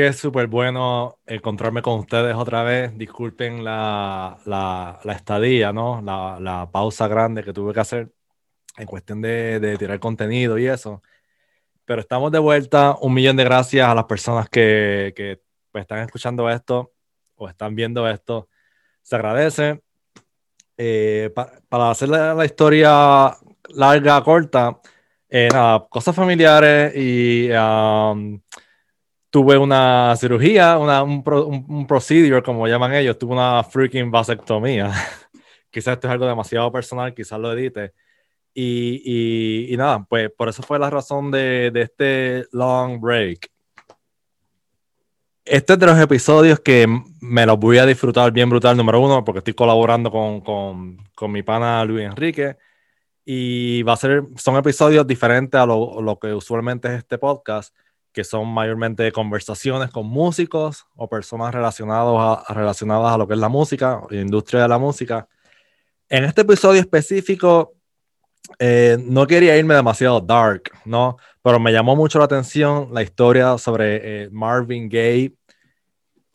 que súper bueno encontrarme con ustedes otra vez. Disculpen la, la, la estadía, ¿no? La, la, pausa grande que tuve que hacer en cuestión de, de, tirar contenido y eso. Pero estamos de vuelta. Un millón de gracias a las personas que, que pues, están escuchando esto o están viendo esto. Se agradece. Eh, para hacer la, historia larga, corta, eh, nada, cosas familiares y... Um, tuve una cirugía, una, un, un, un, procedure, como llaman ellos, tuve una freaking vasectomía. quizás esto es algo demasiado personal, quizás lo edite. Y, y, y, nada, pues por eso fue la razón de, de, este long break. Este es de los episodios que me los voy a disfrutar bien brutal, número uno, porque estoy colaborando con, con, con mi pana Luis Enrique. Y va a ser, son episodios diferentes a lo, lo que usualmente es este podcast que son mayormente conversaciones con músicos o personas relacionados a, relacionadas a lo que es la música, la industria de la música. En este episodio específico, eh, no quería irme demasiado dark, ¿no? Pero me llamó mucho la atención la historia sobre eh, Marvin Gaye,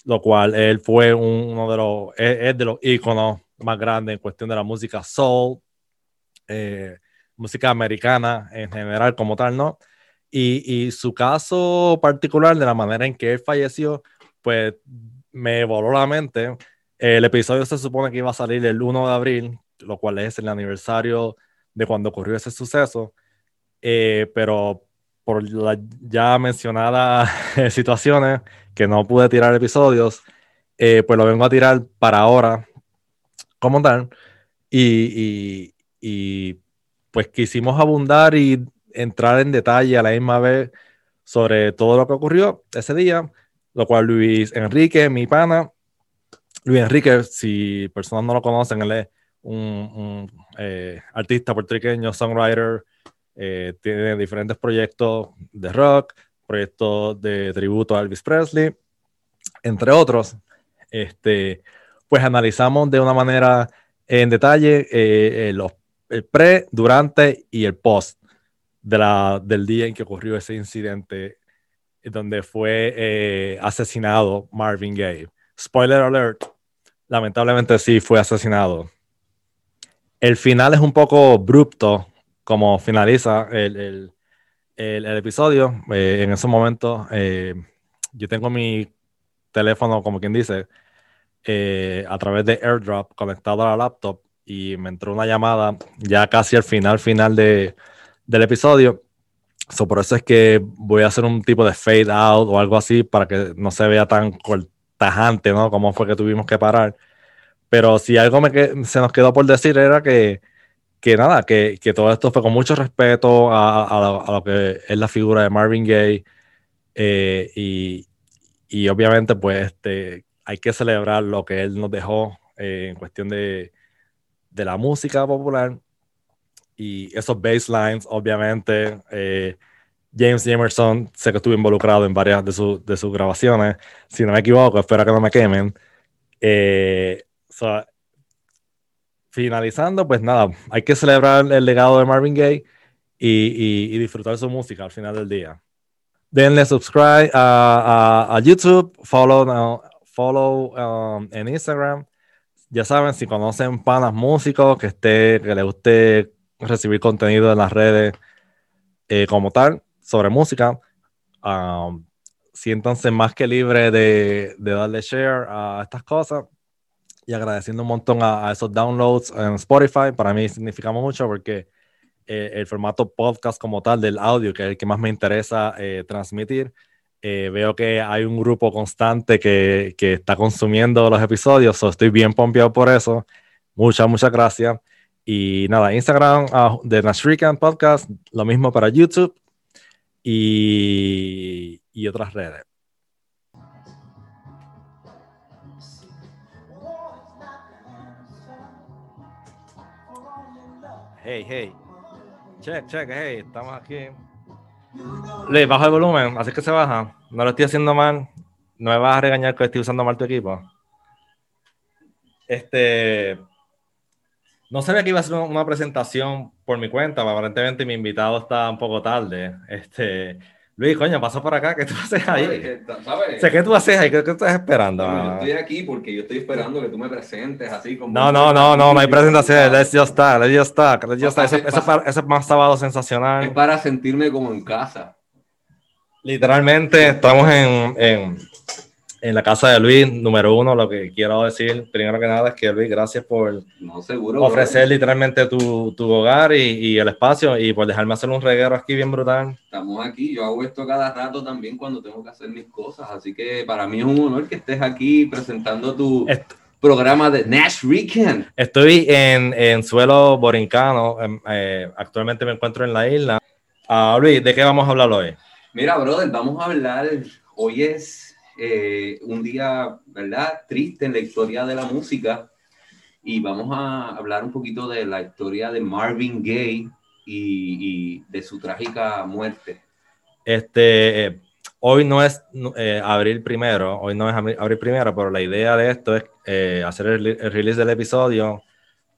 lo cual él fue uno de los, es, de los íconos más grandes en cuestión de la música soul, eh, música americana en general como tal, ¿no? Y, y, su caso particular, de la manera en que él falleció, pues me voló la mente. El episodio se supone que iba a salir el 1 de abril, lo cual es el aniversario de cuando ocurrió ese suceso, eh, pero por las ya mencionadas situaciones que no pude tirar episodios, eh, pues lo vengo a tirar para ahora como tal. Y, y, y pues quisimos abundar y entrar en detalle a la misma vez sobre todo lo que ocurrió ese día, lo cual Luis Enrique, mi pana, Luis Enrique, si personas no lo conocen, él es un, eh, artista puertorriqueño, songwriter, eh, tiene diferentes proyectos de rock, proyectos de tributo a Elvis Presley, entre otros. Este, pues analizamos de una manera en detalle eh, los, el pre, durante y el post del día en que ocurrió ese incidente donde fue eh, asesinado Marvin Gaye. Spoiler alert, lamentablemente sí fue asesinado. El final es un poco abrupto, como finaliza el, el, el, episodio. Eh, en ese momento, eh, yo tengo mi teléfono, como quien dice, eh, a través de AirDrop conectado a la laptop y me entró una llamada ya casi al final, final de, del episodio. So, por eso es que voy a hacer un tipo de fade out o algo así para que no se vea tan cortajante, ¿no? Como fue que tuvimos que parar. Pero si algo se nos quedó por decir era que, que nada, que, que, todo esto fue con mucho respeto a, a, lo, a, lo, que es la figura de Marvin Gaye. Eh, y, y, obviamente, pues, este, hay que celebrar lo que él nos dejó eh, en cuestión de, de la música popular y esos baselines, obviamente, eh, James Jamerson, sé que estuvo involucrado en varias de, su, de sus grabaciones, si no me equivoco, espero que no me quemen. Eh, so, finalizando, pues nada, hay que celebrar el legado de Marvin Gaye y, disfrutar su música al final del día. Denle subscribe a, a, a YouTube, follow, uh, follow um, en Instagram. Ya saben, si conocen panas músicos que, esté, que les guste recibir contenido en las redes eh, como tal sobre música. Um, siéntanse más que libres de, de, darle share a estas cosas y agradeciendo un montón a, a, esos downloads en Spotify. Para mí significa mucho porque eh, el formato podcast como tal del audio, que es el que más me interesa eh, transmitir, eh, veo que hay un grupo constante que, que está consumiendo los episodios, so estoy bien pompeado por eso. Muchas, muchas gracias. Y nada, Instagram uh, de Nashrikan Podcast, lo mismo para YouTube y, y otras redes. Hey, hey. Check, check, hey, estamos aquí. Le bajo el volumen, así que se baja. No lo estoy haciendo mal. No me vas a regañar que estoy usando mal tu equipo. Este, no sabía que iba a ser una presentación por mi cuenta, aparentemente mi invitado está un poco tarde. Este, Luis, coño, pasa por acá, ¿qué tú haces ahí? ¿Sabes? ¿qué tú haces ahí? ¿Qué, qué estás esperando? yo estoy aquí porque yo estoy esperando que tú me presentes así como... No, no, no, no, no hay presentación. Let's just talk, let's just talk, let's just talk. Ese, ese, es más sábado sensacional. Es para sentirme como en casa. Literalmente estamos en, en en la casa de Luis, número uno, lo que quiero decir, primero que nada, es que Luis, gracias por ofrecer literalmente tu, tu hogar y, y, el espacio y por dejarme hacer un reguero aquí bien brutal. Estamos aquí, yo hago esto cada rato también cuando tengo que hacer mis cosas, así que para mí es un honor que estés aquí presentando tu programa de Nash Weekend. Estoy en, en suelo borincano, em, eh, actualmente me encuentro en la isla. Uh, Luis, ¿de qué vamos a hablar hoy? Mira, brother, vamos a hablar, hoy es eh, un día, ¿verdad? Triste en la historia de la música y vamos a hablar un poquito de la historia de Marvin Gaye y, de su trágica muerte. Este, eh, hoy no es eh, abril primero, hoy no es abril primero, pero la idea de esto es hacer el, release del episodio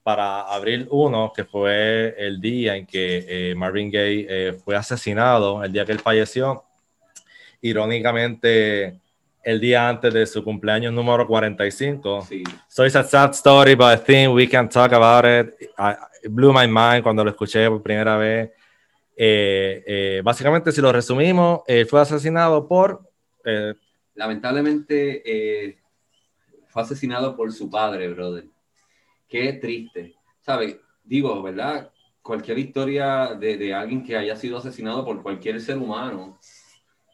para abril 1, que fue el día en que Marvin Gaye fue asesinado, el día que él falleció. Irónicamente, el día antes de su cumpleaños número 45. Sí. So it's a sad story, but I think we can talk about it. it blew my mind cuando lo escuché por primera vez. Eh, eh, básicamente, si lo resumimos, él fue asesinado por... Eh, Lamentablemente, fue asesinado por su padre, brother. Qué triste. ¿Sabes? Digo, ¿verdad? Cualquier historia de, de alguien que haya sido asesinado por cualquier ser humano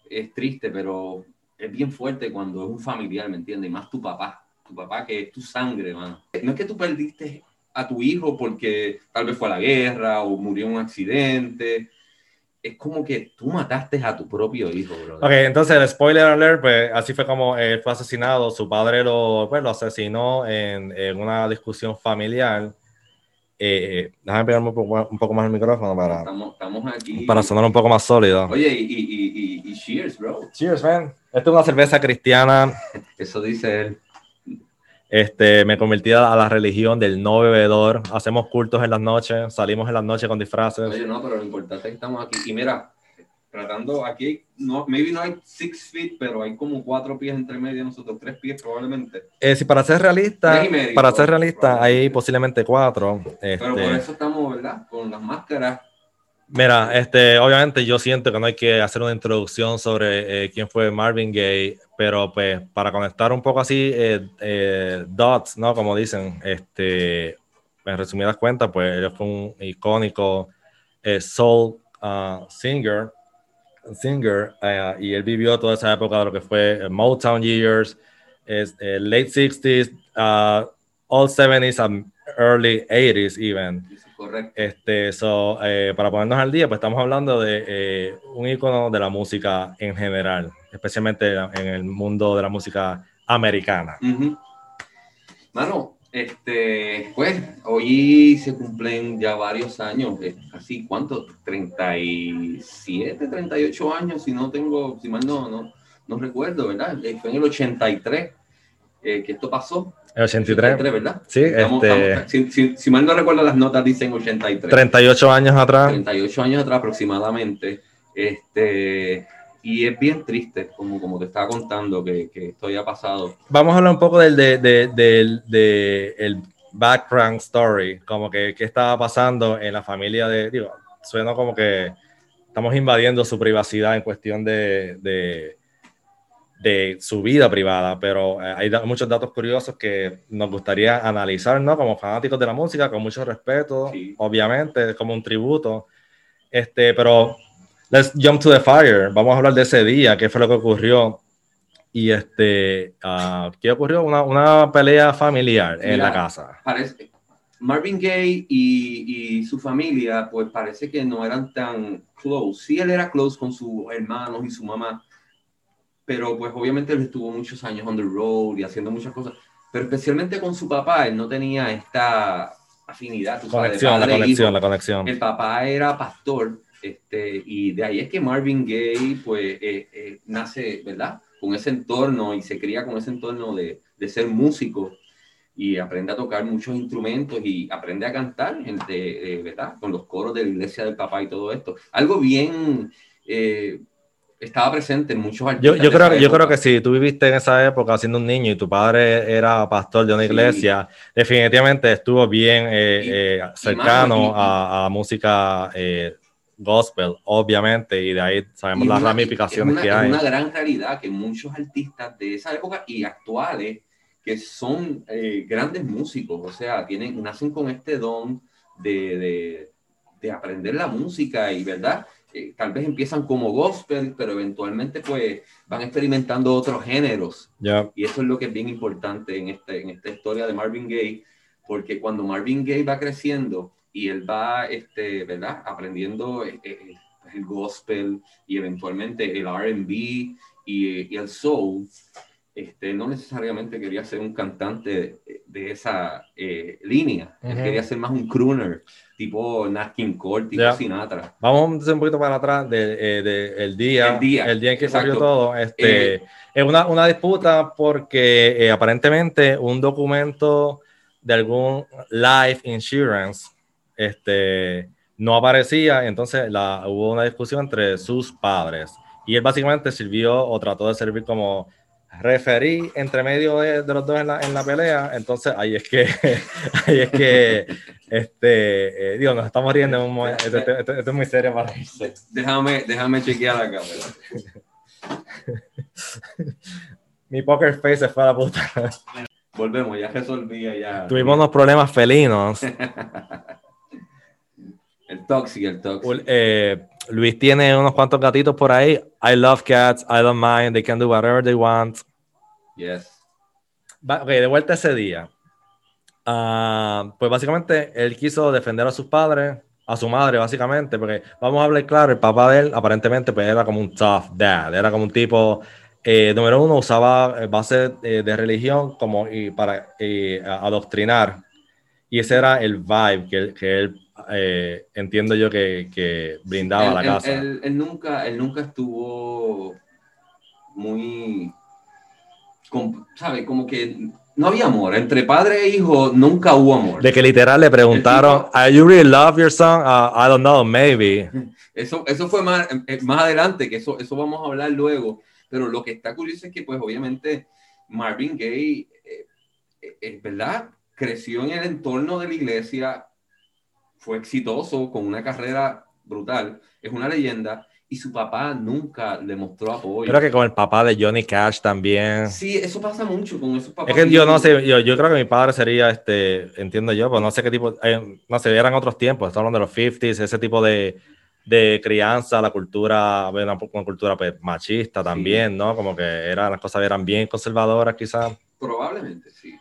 es triste, pero es bien fuerte cuando es un familiar, ¿me entiendes? Y más tu papá, tu papá que es tu sangre, mano. No es que tú perdiste a tu hijo porque tal vez fue a la guerra o murió en un accidente. Es como que tú mataste a tu propio hijo, bro. Ok, entonces el spoiler alert, pues así fue como él fue asesinado. Su padre lo, pues, lo asesinó en, en una discusión familiar. Eh, déjame pegarme un poco, un poco, más el micrófono para, estamos, estamos aquí. para sonar un poco más sólido. Oye, y, y, y, y cheers, bro. Cheers, man. Esta es una cerveza cristiana. Eso dice él. Este, me convertí a la religión del no bebedor. Hacemos cultos en las noches, salimos en las noches con disfraces. Oye, no, pero lo importante es que estamos aquí. Y mira, tratando aquí, no, maybe no hay six feet, pero hay como cuatro pies entre medio nosotros, tres pies probablemente. Eh, si para ser realista, para ser realista, hay posiblemente cuatro. Pero por este, eso estamos, ¿verdad? Con las máscaras Mira, este, obviamente yo siento que no hay que hacer una introducción sobre eh, quién fue Marvin Gaye, pero pues para conectar un poco así eh, eh, dots, ¿no? Como dicen, este, en resumidas cuentas, pues él fue un icónico soul uh, singer, singer y él vivió toda esa época de lo que fue Motown years, late 60s, uh, all 70s and early 80s even. Correcto. Este, so, eh, para ponernos al día, pues estamos hablando de eh, un icono de la música en general, especialmente en el mundo de la música americana. Mano, este, pues hoy se cumplen ya varios años, así, ¿cuántos? 37, 38 años, si no tengo, si mal no, no, no recuerdo, ¿verdad? Eh, fue en el 83 que esto pasó. El 83. ¿verdad? Sí, este... si, mal no recuerdo, las notas dicen 83. 38 años atrás. 38 años atrás aproximadamente. Este, y es bien triste, como, como te estaba contando, que, que esto haya pasado. Vamos a hablar un poco del de, de, el background story, como que qué estaba pasando en la familia de, digo, suena como que estamos invadiendo su privacidad en cuestión de, de de su vida privada, pero eh, hay muchos datos curiosos que nos gustaría analizar, ¿no? Como fanáticos de la música, con mucho respeto, obviamente, como un tributo. Este, pero let's jump to the fire. Vamos a hablar de ese día, qué fue lo que ocurrió. Y este, uh, ¿qué ocurrió? Una, una pelea familiar en la casa. Parece, Marvin Gaye y, y, su familia, pues parece que no eran tan close. Sí, él era close con sus hermanos y su mamá, pero pues obviamente él estuvo muchos años on the road y haciendo muchas cosas, pero especialmente con su papá, él no tenía esta afinidad. conexión, la conexión, la conexión. El papá era pastor, este, y de ahí es que Marvin Gaye, pues, eh, eh, nace, ¿verdad? Con ese entorno y se cría con ese entorno de, de, ser músico y aprende a tocar muchos instrumentos y aprende a cantar, ¿verdad? Con los coros de la iglesia del papá y todo esto. Algo bien... Eh, estaba presente en muchos artistas. Yo, yo creo, yo creo que si tú viviste en esa época siendo un niño y tu padre era pastor de una iglesia, definitivamente estuvo bien eh, eh, cercano a, a, música eh, gospel, obviamente, y de ahí sabemos las ramificaciones que hay. Es una gran realidad que muchos artistas de esa época y actuales que son grandes músicos, o sea, tienen, nacen con este don de, de, de aprender la música y, ¿verdad? Eh, tal vez empiezan como gospel, pero eventualmente pues van experimentando otros géneros. Y eso es lo que es bien importante en, este, en esta historia de Marvin Gaye, porque cuando Marvin Gaye va creciendo y él va, este, ¿verdad? Aprendiendo eh, eh, el gospel y eventualmente el RB y, y, el soul, este, no necesariamente quería ser un cantante de, esa línea, él quería ser más un crooner tipo Nat King Cole, tipo Sinatra. Vamos un poquito para atrás del de, de, el día, el día, el día en que salió todo. Este, eh, es una, una, disputa porque eh, aparentemente un documento de algún life insurance este, no aparecía, entonces la, hubo una discusión entre sus padres y él básicamente sirvió o trató de servir como referí entre medio de, los dos en la, en la, pelea, entonces ahí es que, ahí es que, este, eh, digo, nos estamos riendo en un momento, esto, esto, esto, es muy serio para irse. Déjame, déjame chequear la cámara. Mi poker face se fue a la puta. Volvemos, ya resolví ya. Tuvimos unos problemas felinos. el toxic, el toxic. Eh, Luis tiene unos cuantos gatitos por ahí. I love cats, I don't mind, they can do whatever they want. Yes. ok, de vuelta ese día. Ah, pues básicamente él quiso defender a sus padres, a su madre, básicamente, porque vamos a hablar claro, el papá de él aparentemente pues, era como un tough dad, era como un tipo, eh, número uno, usaba bases eh, de religión como y para adoctrinar. Y ese era el vibe que, que él eh, entiendo yo que, que brindaba la casa. Él, nunca, él nunca estuvo muy, ¿sabe? Como que no había amor. Entre padre e hijo nunca hubo amor. De que literal le preguntaron, ¿Are you really love your son? Uh, I don't know, maybe. Eso, eso fue más, eh, más adelante, que eso, eso vamos a hablar luego. Pero lo que está curioso es que, pues, obviamente, Marvin Gaye, eh, es verdad, creció en el entorno de la iglesia, fue exitoso con una carrera brutal, es una leyenda y su papá nunca le mostró apoyo. Creo que con el papá de Johnny Cash también. Sí, eso pasa mucho con esos papás. Es que yo no sé, yo, yo creo que mi padre sería, este, entiendo yo, pues no sé qué tipo, eh, no sé, eran otros tiempos, estamos hablando de los 50s, ese tipo de, de crianza, la cultura, una, una cultura pues, machista también, ¿no? Como que eran, las cosas eran bien conservadoras quizás. Probablemente, sí.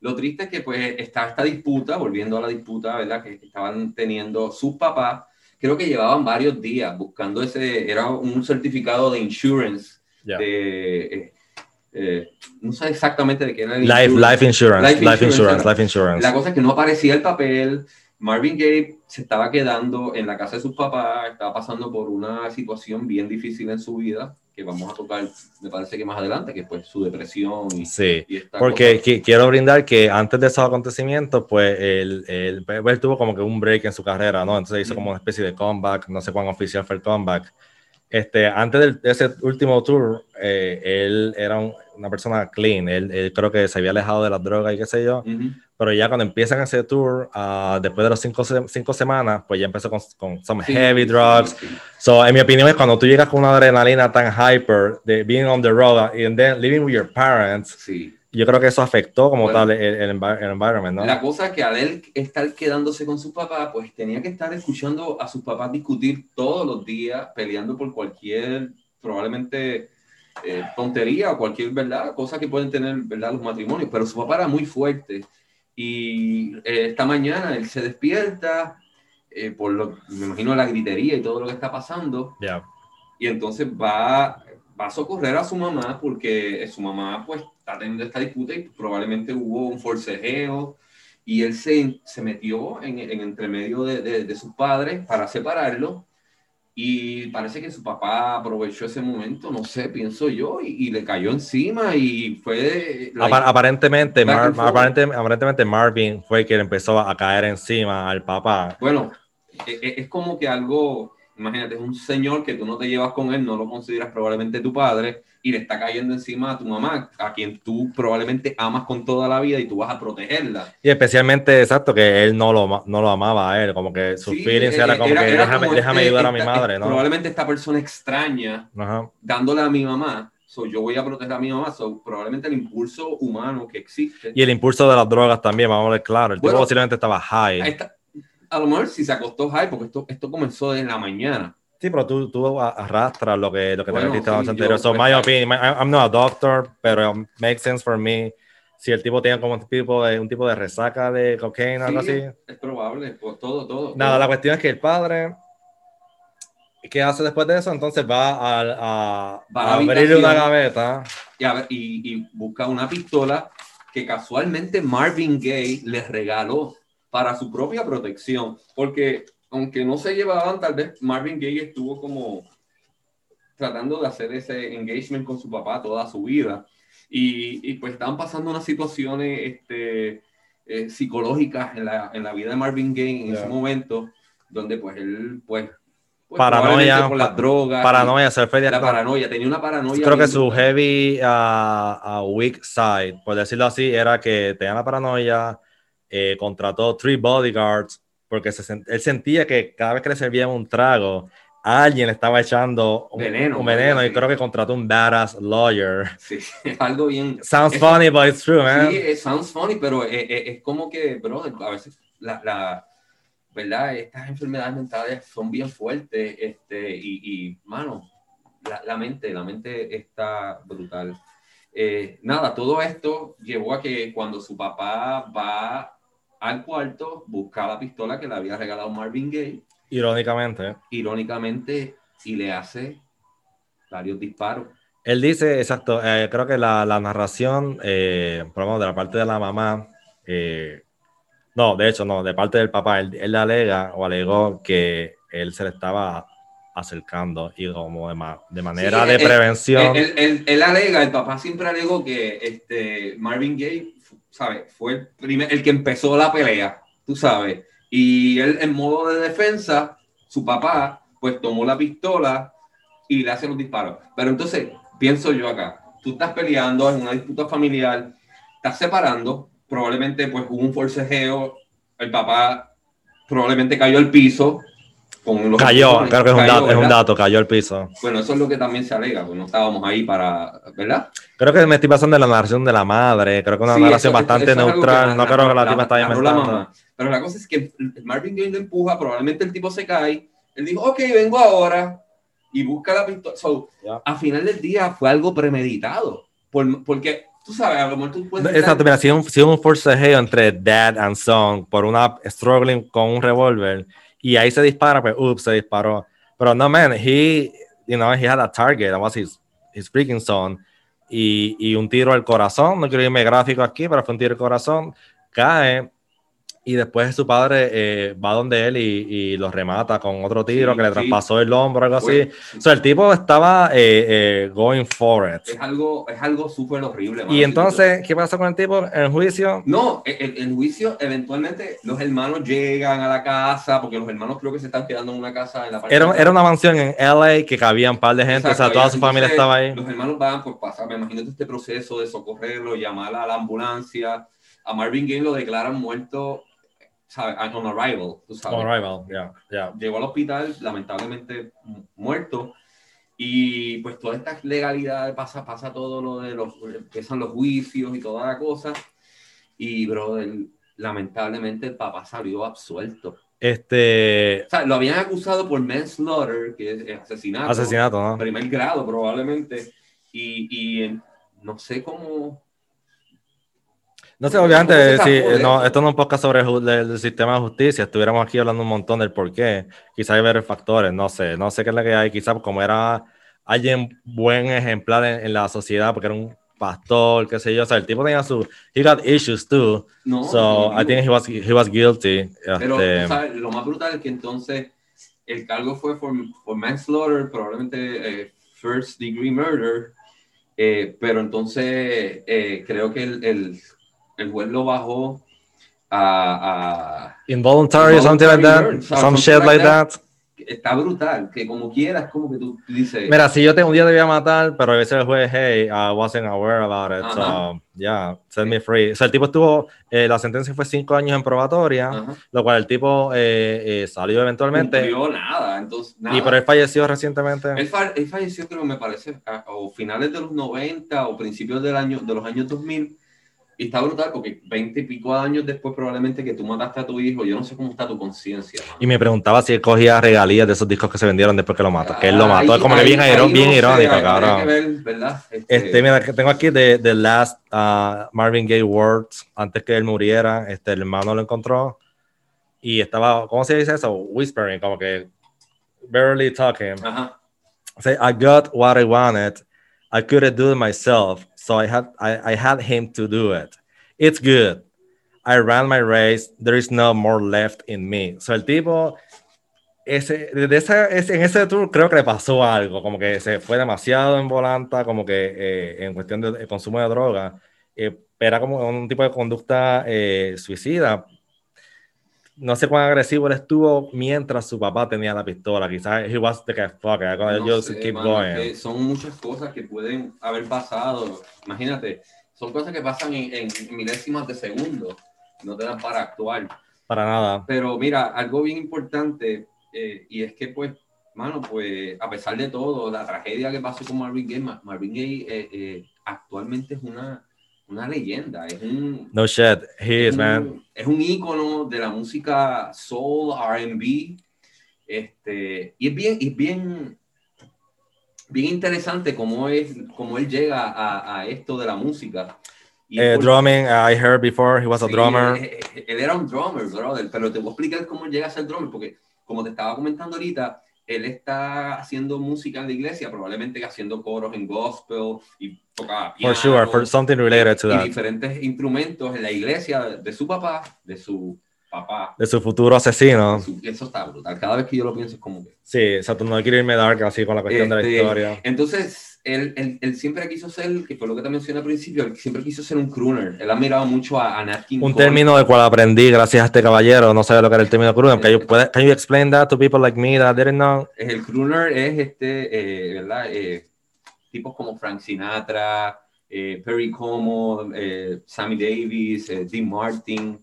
Lo triste es que pues está esta disputa, volviendo a la disputa, ¿verdad? Que estaban teniendo sus papás, creo que llevaban varios días buscando ese, era un certificado de insurance, de, eh, eh, no sé exactamente de qué era el life, life, insurance, life, insurance, life insurance. La cosa es que no aparecía el papel, Marvin Gaye se estaba quedando en la casa de sus papás, estaba pasando por una situación bien difícil en su vida, que vamos a tocar, me parece que más adelante, que pues su depresión y, sí, porque quiero brindar que antes de esos acontecimientos, pues él, él, él, tuvo como que un break en su carrera, ¿no? Entonces hizo como una especie de comeback, no sé cuán oficial fue el comeback. Este, antes de ese último tour, eh, él era una persona clean, él, él, creo que se había alejado de las drogas y qué sé yo, pero ya cuando empiezan ese tour, uh, después de las cinco, cinco, semanas, pues ya empezó con, con some heavy drugs. So, en mi opinión es cuando tú llegas con una adrenalina tan hyper de being on the road and then living with your parents, sí. yo creo que eso afectó como tal el, el, environment, ¿no? La cosa es que al él estar quedándose con su papá, pues tenía que estar escuchando a sus papás discutir todos los días, peleando por cualquier, probablemente... Eh, tontería o cualquier verdad, cosa que pueden tener verdad los matrimonios, pero su papá era muy fuerte y eh, esta mañana él se despierta eh, por lo, me imagino la gritería y todo lo que está pasando. Y entonces va, va a socorrer a su mamá porque su mamá pues está teniendo esta disputa y probablemente hubo un forcejeo. Y él se, se metió en, en entre medio de, de, de sus padres para separarlo y parece que su papá aprovechó ese momento, no sé, pienso yo, y, le cayó encima y fue... aparentemente, aparentemente, Marvin fue quien empezó a caer encima al papá. Bueno, e, e, es, como que algo, imagínate, es un señor que tú no te llevas con él, no lo consideras probablemente tu padre y le está cayendo encima a tu mamá, a quien tú probablemente amas con toda la vida y tú vas a protegerla. Y especialmente, exacto, que él no lo, no lo amaba a él, como que su Sí, feelings eh, era como era- que era déjame, como déjame este- ayudar a mi esta- madre, ¿no? Probablemente esta persona extraña Ajá. dándole a mi mamá, so yo voy a proteger a mi mamá, so probablemente el impulso humano que existe. Y el impulso de las drogas también, vamos a ver claro. El tipo Bueno, posiblemente estaba high. esta- a lo mejor si se acostó high, porque esto, esto comenzó en la mañana. Sí, pero tú, tú arrastras lo que, lo que Bueno, te metiste sí, anterior. So, my opinion, my- I'm not a doctor, pero it makes sense for me. Si el tipo tiene como un tipo de, un tipo de resaca de cocaína, algo Sí, así. Es probable, pues todo, todo. Nada, todo. la cuestión es que el padre, ¿qué hace después de eso? Entonces va a, a, Va a a abrirle una gaveta. y, ver- y- y busca una pistola que casualmente Marvin Gaye les regaló para su propia protección, porque aunque no se llevaban, tal vez Marvin Gaye estuvo como tratando de hacer ese engagement con su papá toda su vida y, y pues estaban pasando unas situaciones este, eh, psicológicas en la, en la vida de Marvin Gaye en Ya. ese momento, donde pues él pues, pues, Paranoia, por las drogas, Paranoia, ser feliz. la paranoia, tenía una paranoia. Creo que su brutal. heavy a a weak side, por decirlo así, era que tenía la paranoia, eh, contrató three bodyguards, porque se sent- él sentía que cada vez que le servían un trago, alguien le estaba echando un Veneno, un veneno y creo que contrató un badass lawyer. Sí, es algo bien. Sounds Eso- funny, but it's true, man. Sí, it sounds funny, pero es, es- es como que, bro, a veces la, la- ¿verdad? Estas enfermedades mentales son bien fuertes, este, y, y mano, la, la mente, la mente está brutal. Eh, nada, todo esto llevó a que cuando su papá va al cuarto, busca la pistola que le había regalado Marvin Gaye, Irónicamente. irónicamente, y le hace varios disparos. Él dice, exacto, eh, creo que la, la narración, eh, por de la parte de la mamá, eh, no, de hecho, no, de parte del papá, él, él alega o alegó que él se le estaba acercando y como de, ma- de manera Sí, de él- prevención. Él, él- él alega, el papá siempre alegó que este, Marvin Gaye, ¿sabes? Fue el, primer, el que empezó la pelea, tú sabes. Y él, en modo de defensa, su papá, pues tomó la pistola y le hace los disparos. Pero entonces, pienso yo acá, tú estás peleando en una disputa familiar, estás separando, probablemente pues hubo un forcejeo, el papá probablemente cayó al piso. Con los cayó, creo que es un, cayó, dato, es un dato, cayó al piso. Bueno, eso es lo que también se alega, pues no estábamos ahí para, ¿verdad? Creo que me estoy pasando de la narración de la madre, creo que una Sí, narración eso- bastante eso neutral, no creo que la tipa está inventando. Pero la cosa es que Marvin Gaye lo empuja, probablemente el tipo se cae, él dijo, ok, vengo ahora, y busca la pistola. So, Ya. a final del día fue algo premeditado, por- porque tú sabes, a lo mejor tú puedes... estar- Exacto, mira, si un, si un forcejeo entre dad and son por una struggling con un revólver y ahí se dispara, pues ups, se disparó. Pero no, man, he, you know, he had a target, that was his, his freaking son. Y, y un tiro al corazón, no quiero irme gráfico aquí, pero fue un tiro al corazón, cae y después su padre eh, va donde él y, y lo remata con otro tiro Sí, que le sí. traspasó el hombro, algo así. Fue- O sea, el tipo estaba eh, eh, going for it. es algo, es algo súper horrible. mano. Y entonces, ¿qué pasa con el tipo en el juicio? No, el, el juicio, eventualmente los hermanos llegan a la casa, porque los hermanos creo que se están quedando en una casa en la parte Era, era una mansión en LA que cabía un par de gente, Exacto, o sea, toda su familia estaba ahí. Los hermanos van, pues pasa, me imagino este proceso de socorrerlo, llamar a la ambulancia. A Marvin Gaye lo declaran muerto, ¿sabes? On arrival, tú sabes. On arrival, yeah, yeah. Llegó al hospital, lamentablemente mu- muerto. Y pues toda esta legalidad pasa, pasa todo lo de los, empiezan los juicios y toda la cosa. Y, brother, lamentablemente el papá salió absuelto. Este O sea, lo habían acusado por manslaughter, que es asesinato asesinato, ¿no? primer grado probablemente y, y no sé cómo No sé, ¿Cómo obviamente, sí, de no, esto no es un podcast sobre el, el sistema de justicia, estuviéramos aquí hablando un montón del por qué, quizás hay varios factores, no sé, no sé qué es lo que hay, quizás como era alguien buen ejemplar en, en la sociedad, porque era un pastor, qué sé yo, o sea, el tipo tenía su, he got issues too, no so I definitivo. think he was, he was guilty. pero este, sabes, lo más brutal es que entonces el cargo fue por, por manslaughter probablemente eh, first degree murder. Eh, pero entonces eh, creo que el, el, el juez lo bajó a, a involuntary, something like that, some something shit like that. that. está brutal, que como quieras, como que tú dices... Mira, si yo te, un día te voy a matar, pero a veces el juez, hey, I wasn't aware about it, so, yeah, set me free. O sea, el tipo estuvo, eh, la sentencia fue cinco años en probatoria, lo cual el tipo eh, eh, salió eventualmente. No nada, entonces, nada. Y pero él falleció recientemente. Él, él falleció, creo, me parece, a, o finales de los 90 o principios del año, de los años 2000, y está brutal porque 20 y pico años después probablemente que tú mataste a tu hijo, yo no sé cómo está tu conciencia. Y me preguntaba si él cogía regalías de esos discos que se vendieron después que lo mató. que él lo mató. es como que bien, bien irónico, cabrón. Este, este, mira, tengo aquí de The Last uh, Marvin Gaye Words, antes que él muriera, este, el hermano lo encontró y estaba, ¿cómo se dice eso? Whispering, como que barely talking. Ajá. Say, I got what I wanted. I couldn't do it myself. So I had I, I had him to do it. It's good. I ran my race. There is no more left in me. So el tipo, ese, de ese, ese, en ese tour creo que le pasó algo, como que se fue demasiado en volanta, como que eh, en cuestión de, de, consumo de droga. Eh, era como un tipo de conducta eh, suicida. No sé cuán agresivo él estuvo mientras su papá tenía la pistola. Quizás he was the fuck, no sé, keep going. son muchas cosas que pueden haber pasado imagínate, son cosas que pasan en, milésimas de segundo, no te dan para actuar. Para nada. Pero mira, algo bien importante, eh, y es que pues, mano, pues a pesar de todo, la tragedia que pasó con Marvin Gaye, Marvin Gaye eh, eh, actualmente es una, una leyenda, es un... No shit, he is, man. Es un ícono de la música soul, R&B, este, y es bien, es bien, bien interesante cómo, es, cómo él llega a, a esto de la música. Eh, drumming, I heard before he was a drummer. Él, él, era un drummer, brother, pero te voy a explicar cómo llega a ser drummer, porque como te estaba comentando ahorita, él está haciendo música en la iglesia, probablemente haciendo coros en gospel y toca piano. For sure, for something related to y that. diferentes instrumentos en la iglesia de su papá, de su papá. De su futuro asesino. Eso está brutal. Cada vez que yo lo pienso es como que... Sí, o sea, tú no quiero irme dark así con la cuestión de la este, historia. Entonces, él, él, él, siempre quiso ser, que fue lo que te mencioné al principio, él siempre quiso ser un crooner. Él ha mirado mucho a, a Nat King Un término del cual aprendí gracias a este caballero. No sabía lo que era el término crooner. Can you, can you explain that to people like me that didn't know? El crooner es este, eh, ¿verdad? Eh, tipos como Frank Sinatra, eh, Perry Como, eh, Sammy Davis, eh, Dean Martin,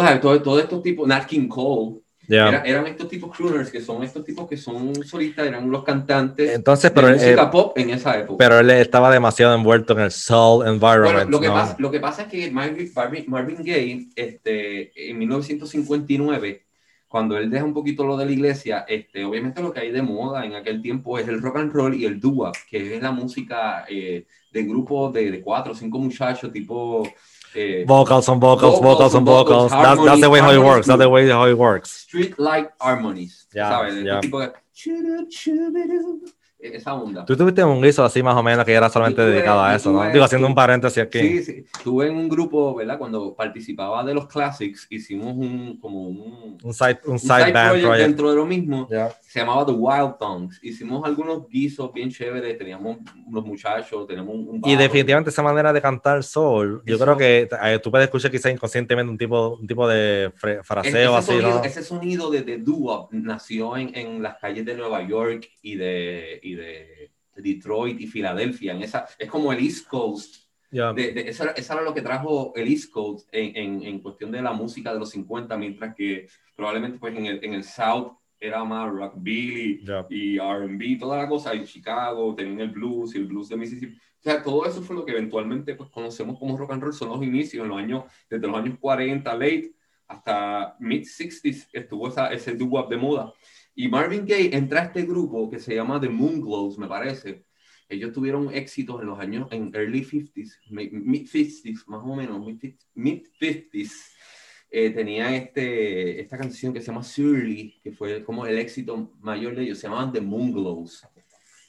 eh, todos todo, estos tipos, Nat King Cole, yeah. era, eran estos tipos crooners que son estos tipos que son solistas, eran los cantantes Entonces, pero de música eh, pop en esa época. Pero él estaba demasiado envuelto en el soul environment. Bueno, lo, que ¿no? pasa, lo que pasa es que Marvin, Marvin, Marvin Gaye, este, en 1959, cuando él deja un poquito lo de la iglesia, este, obviamente lo que hay de moda en aquel tiempo es el rock and roll y el doo que es la música eh, de grupo de, de cuatro o cinco muchachos tipo vocals on vocals, vocals, on vocals. vocals that's, that's the way how it works. That's the way how it works. Street like harmonies. Yeah, ¿sabes? yeah. Tipo esa onda. Tú tuviste un guiso así más o menos que era solamente tuve, dedicado a eso, tuve, ¿no? Digo, haciendo un paréntesis aquí. Sí, sí. Estuve en un grupo, ¿verdad? Cuando participaba de los Classics, hicimos un, como un... Un side, un side, un side band project, project, dentro de lo mismo. Yeah. Se llamaba The Wild Tongues. Hicimos algunos guisos bien chéveres, teníamos unos muchachos, tenemos un... y definitivamente esa manera de cantar soul, yo creo que eh, tú puedes escuchar quizás inconscientemente un tipo, un tipo de fraseo así, sonido, ¿no? Ese sonido de, de doo nació en, en las calles de Nueva York y de, y de Detroit y Filadelfia. En esa, es como el East Coast. Yeah. De, de, eso, eso, era lo que trajo el East Coast en, en, en, cuestión de la música de los 50, mientras que probablemente pues en el, en el South era más rockabilly yeah. y R&B, toda la cosa. En Chicago tenían el blues y el blues de Mississippi. O sea, todo eso fue lo que eventualmente pues, conocemos como rock and roll. Son los inicios, en los años, desde los años 40, late, hasta mid-60s, estuvo esa, ese doo-wop de moda. Y Marvin Gaye entra a este grupo que se llama The Moonglows, me parece. Ellos tuvieron éxitos en los años, en early 50s, mid-50s, más o menos, mid-50s. Eh, tenían este, esta canción que se llama Surly, que fue como el éxito mayor de ellos, se llamaban The Moonglows.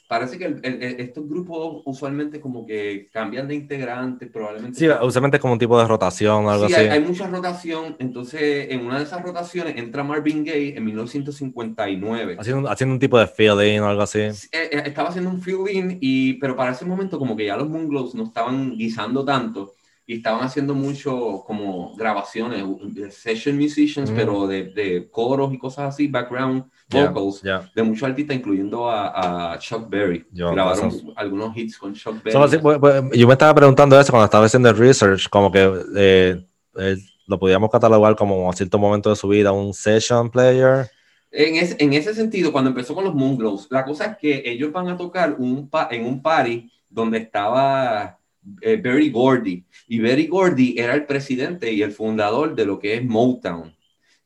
Parece que el, el, estos grupos usualmente como que cambian de integrantes, probablemente. Sí, usualmente como un tipo de rotación o algo sí, así. Hay, hay mucha rotación, entonces en una de esas rotaciones entra Marvin Gaye en 1959. Haciendo, haciendo un tipo de fill-in o algo así. Eh, eh, estaba haciendo un fill-in, y, pero para ese momento como que ya los Moonglows no estaban guisando tanto, y estaban haciendo mucho como grabaciones, session musicians, Mm. pero de, de coros y cosas así, background vocals, yeah. de muchos artistas, incluyendo a, a Chuck Berry. Yo, Grabaron algunos hits con Chuck Berry. Pues, pues, yo me estaba preguntando eso cuando estaba haciendo el research, como que eh, eh, lo podíamos catalogar como a cierto momento de su vida un session player. En, es- en ese sentido, cuando empezó con los Moonglows, la cosa es que ellos van a tocar un pa- en un party donde estaba eh, Berry Gordy. Y Berry Gordy era el presidente y el fundador de lo que es Motown.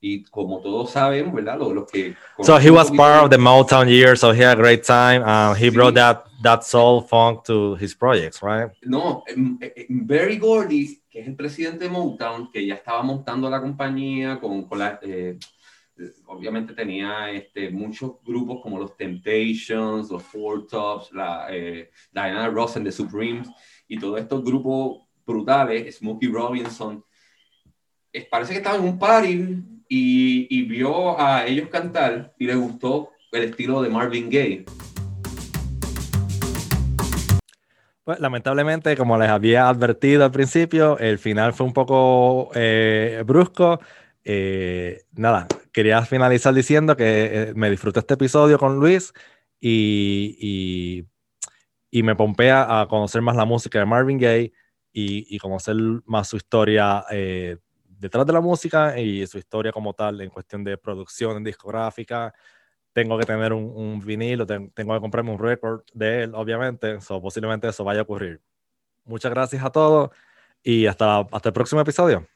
Y como todos saben, ¿verdad? Que, So he was part of the Motown years, so he had a great time. Um, he Sí. brought that that soul funk to his projects, right? No, em, eh, eh, Berry Gordy, que es el presidente de Motown, que ya estaba montando la compañía con, con la... eh, obviamente tenía este, muchos grupos como los Temptations, los Four Tops, la, eh, Diana Ross and the Supremes, y todos estos grupos brutales, Smokey Robinson. Parece que estaba en un party y, vio a ellos cantar y le gustó el estilo de Marvin Gaye. Pues lamentablemente, como les había advertido al principio, el final fue un poco eh, brusco. Eh, nada, quería finalizar diciendo que eh, me disfruté este episodio con Luis y, y, y me pompea a conocer más la música de Marvin Gaye y, y conocer más su historia detrás de la música y su historia como tal en cuestión de producción discográfica. Tengo que tener un, un vinilo, ten- tengo que comprarme un record de él, obviamente, so, posiblemente eso vaya a ocurrir. Muchas gracias a todos y hasta, hasta el próximo episodio.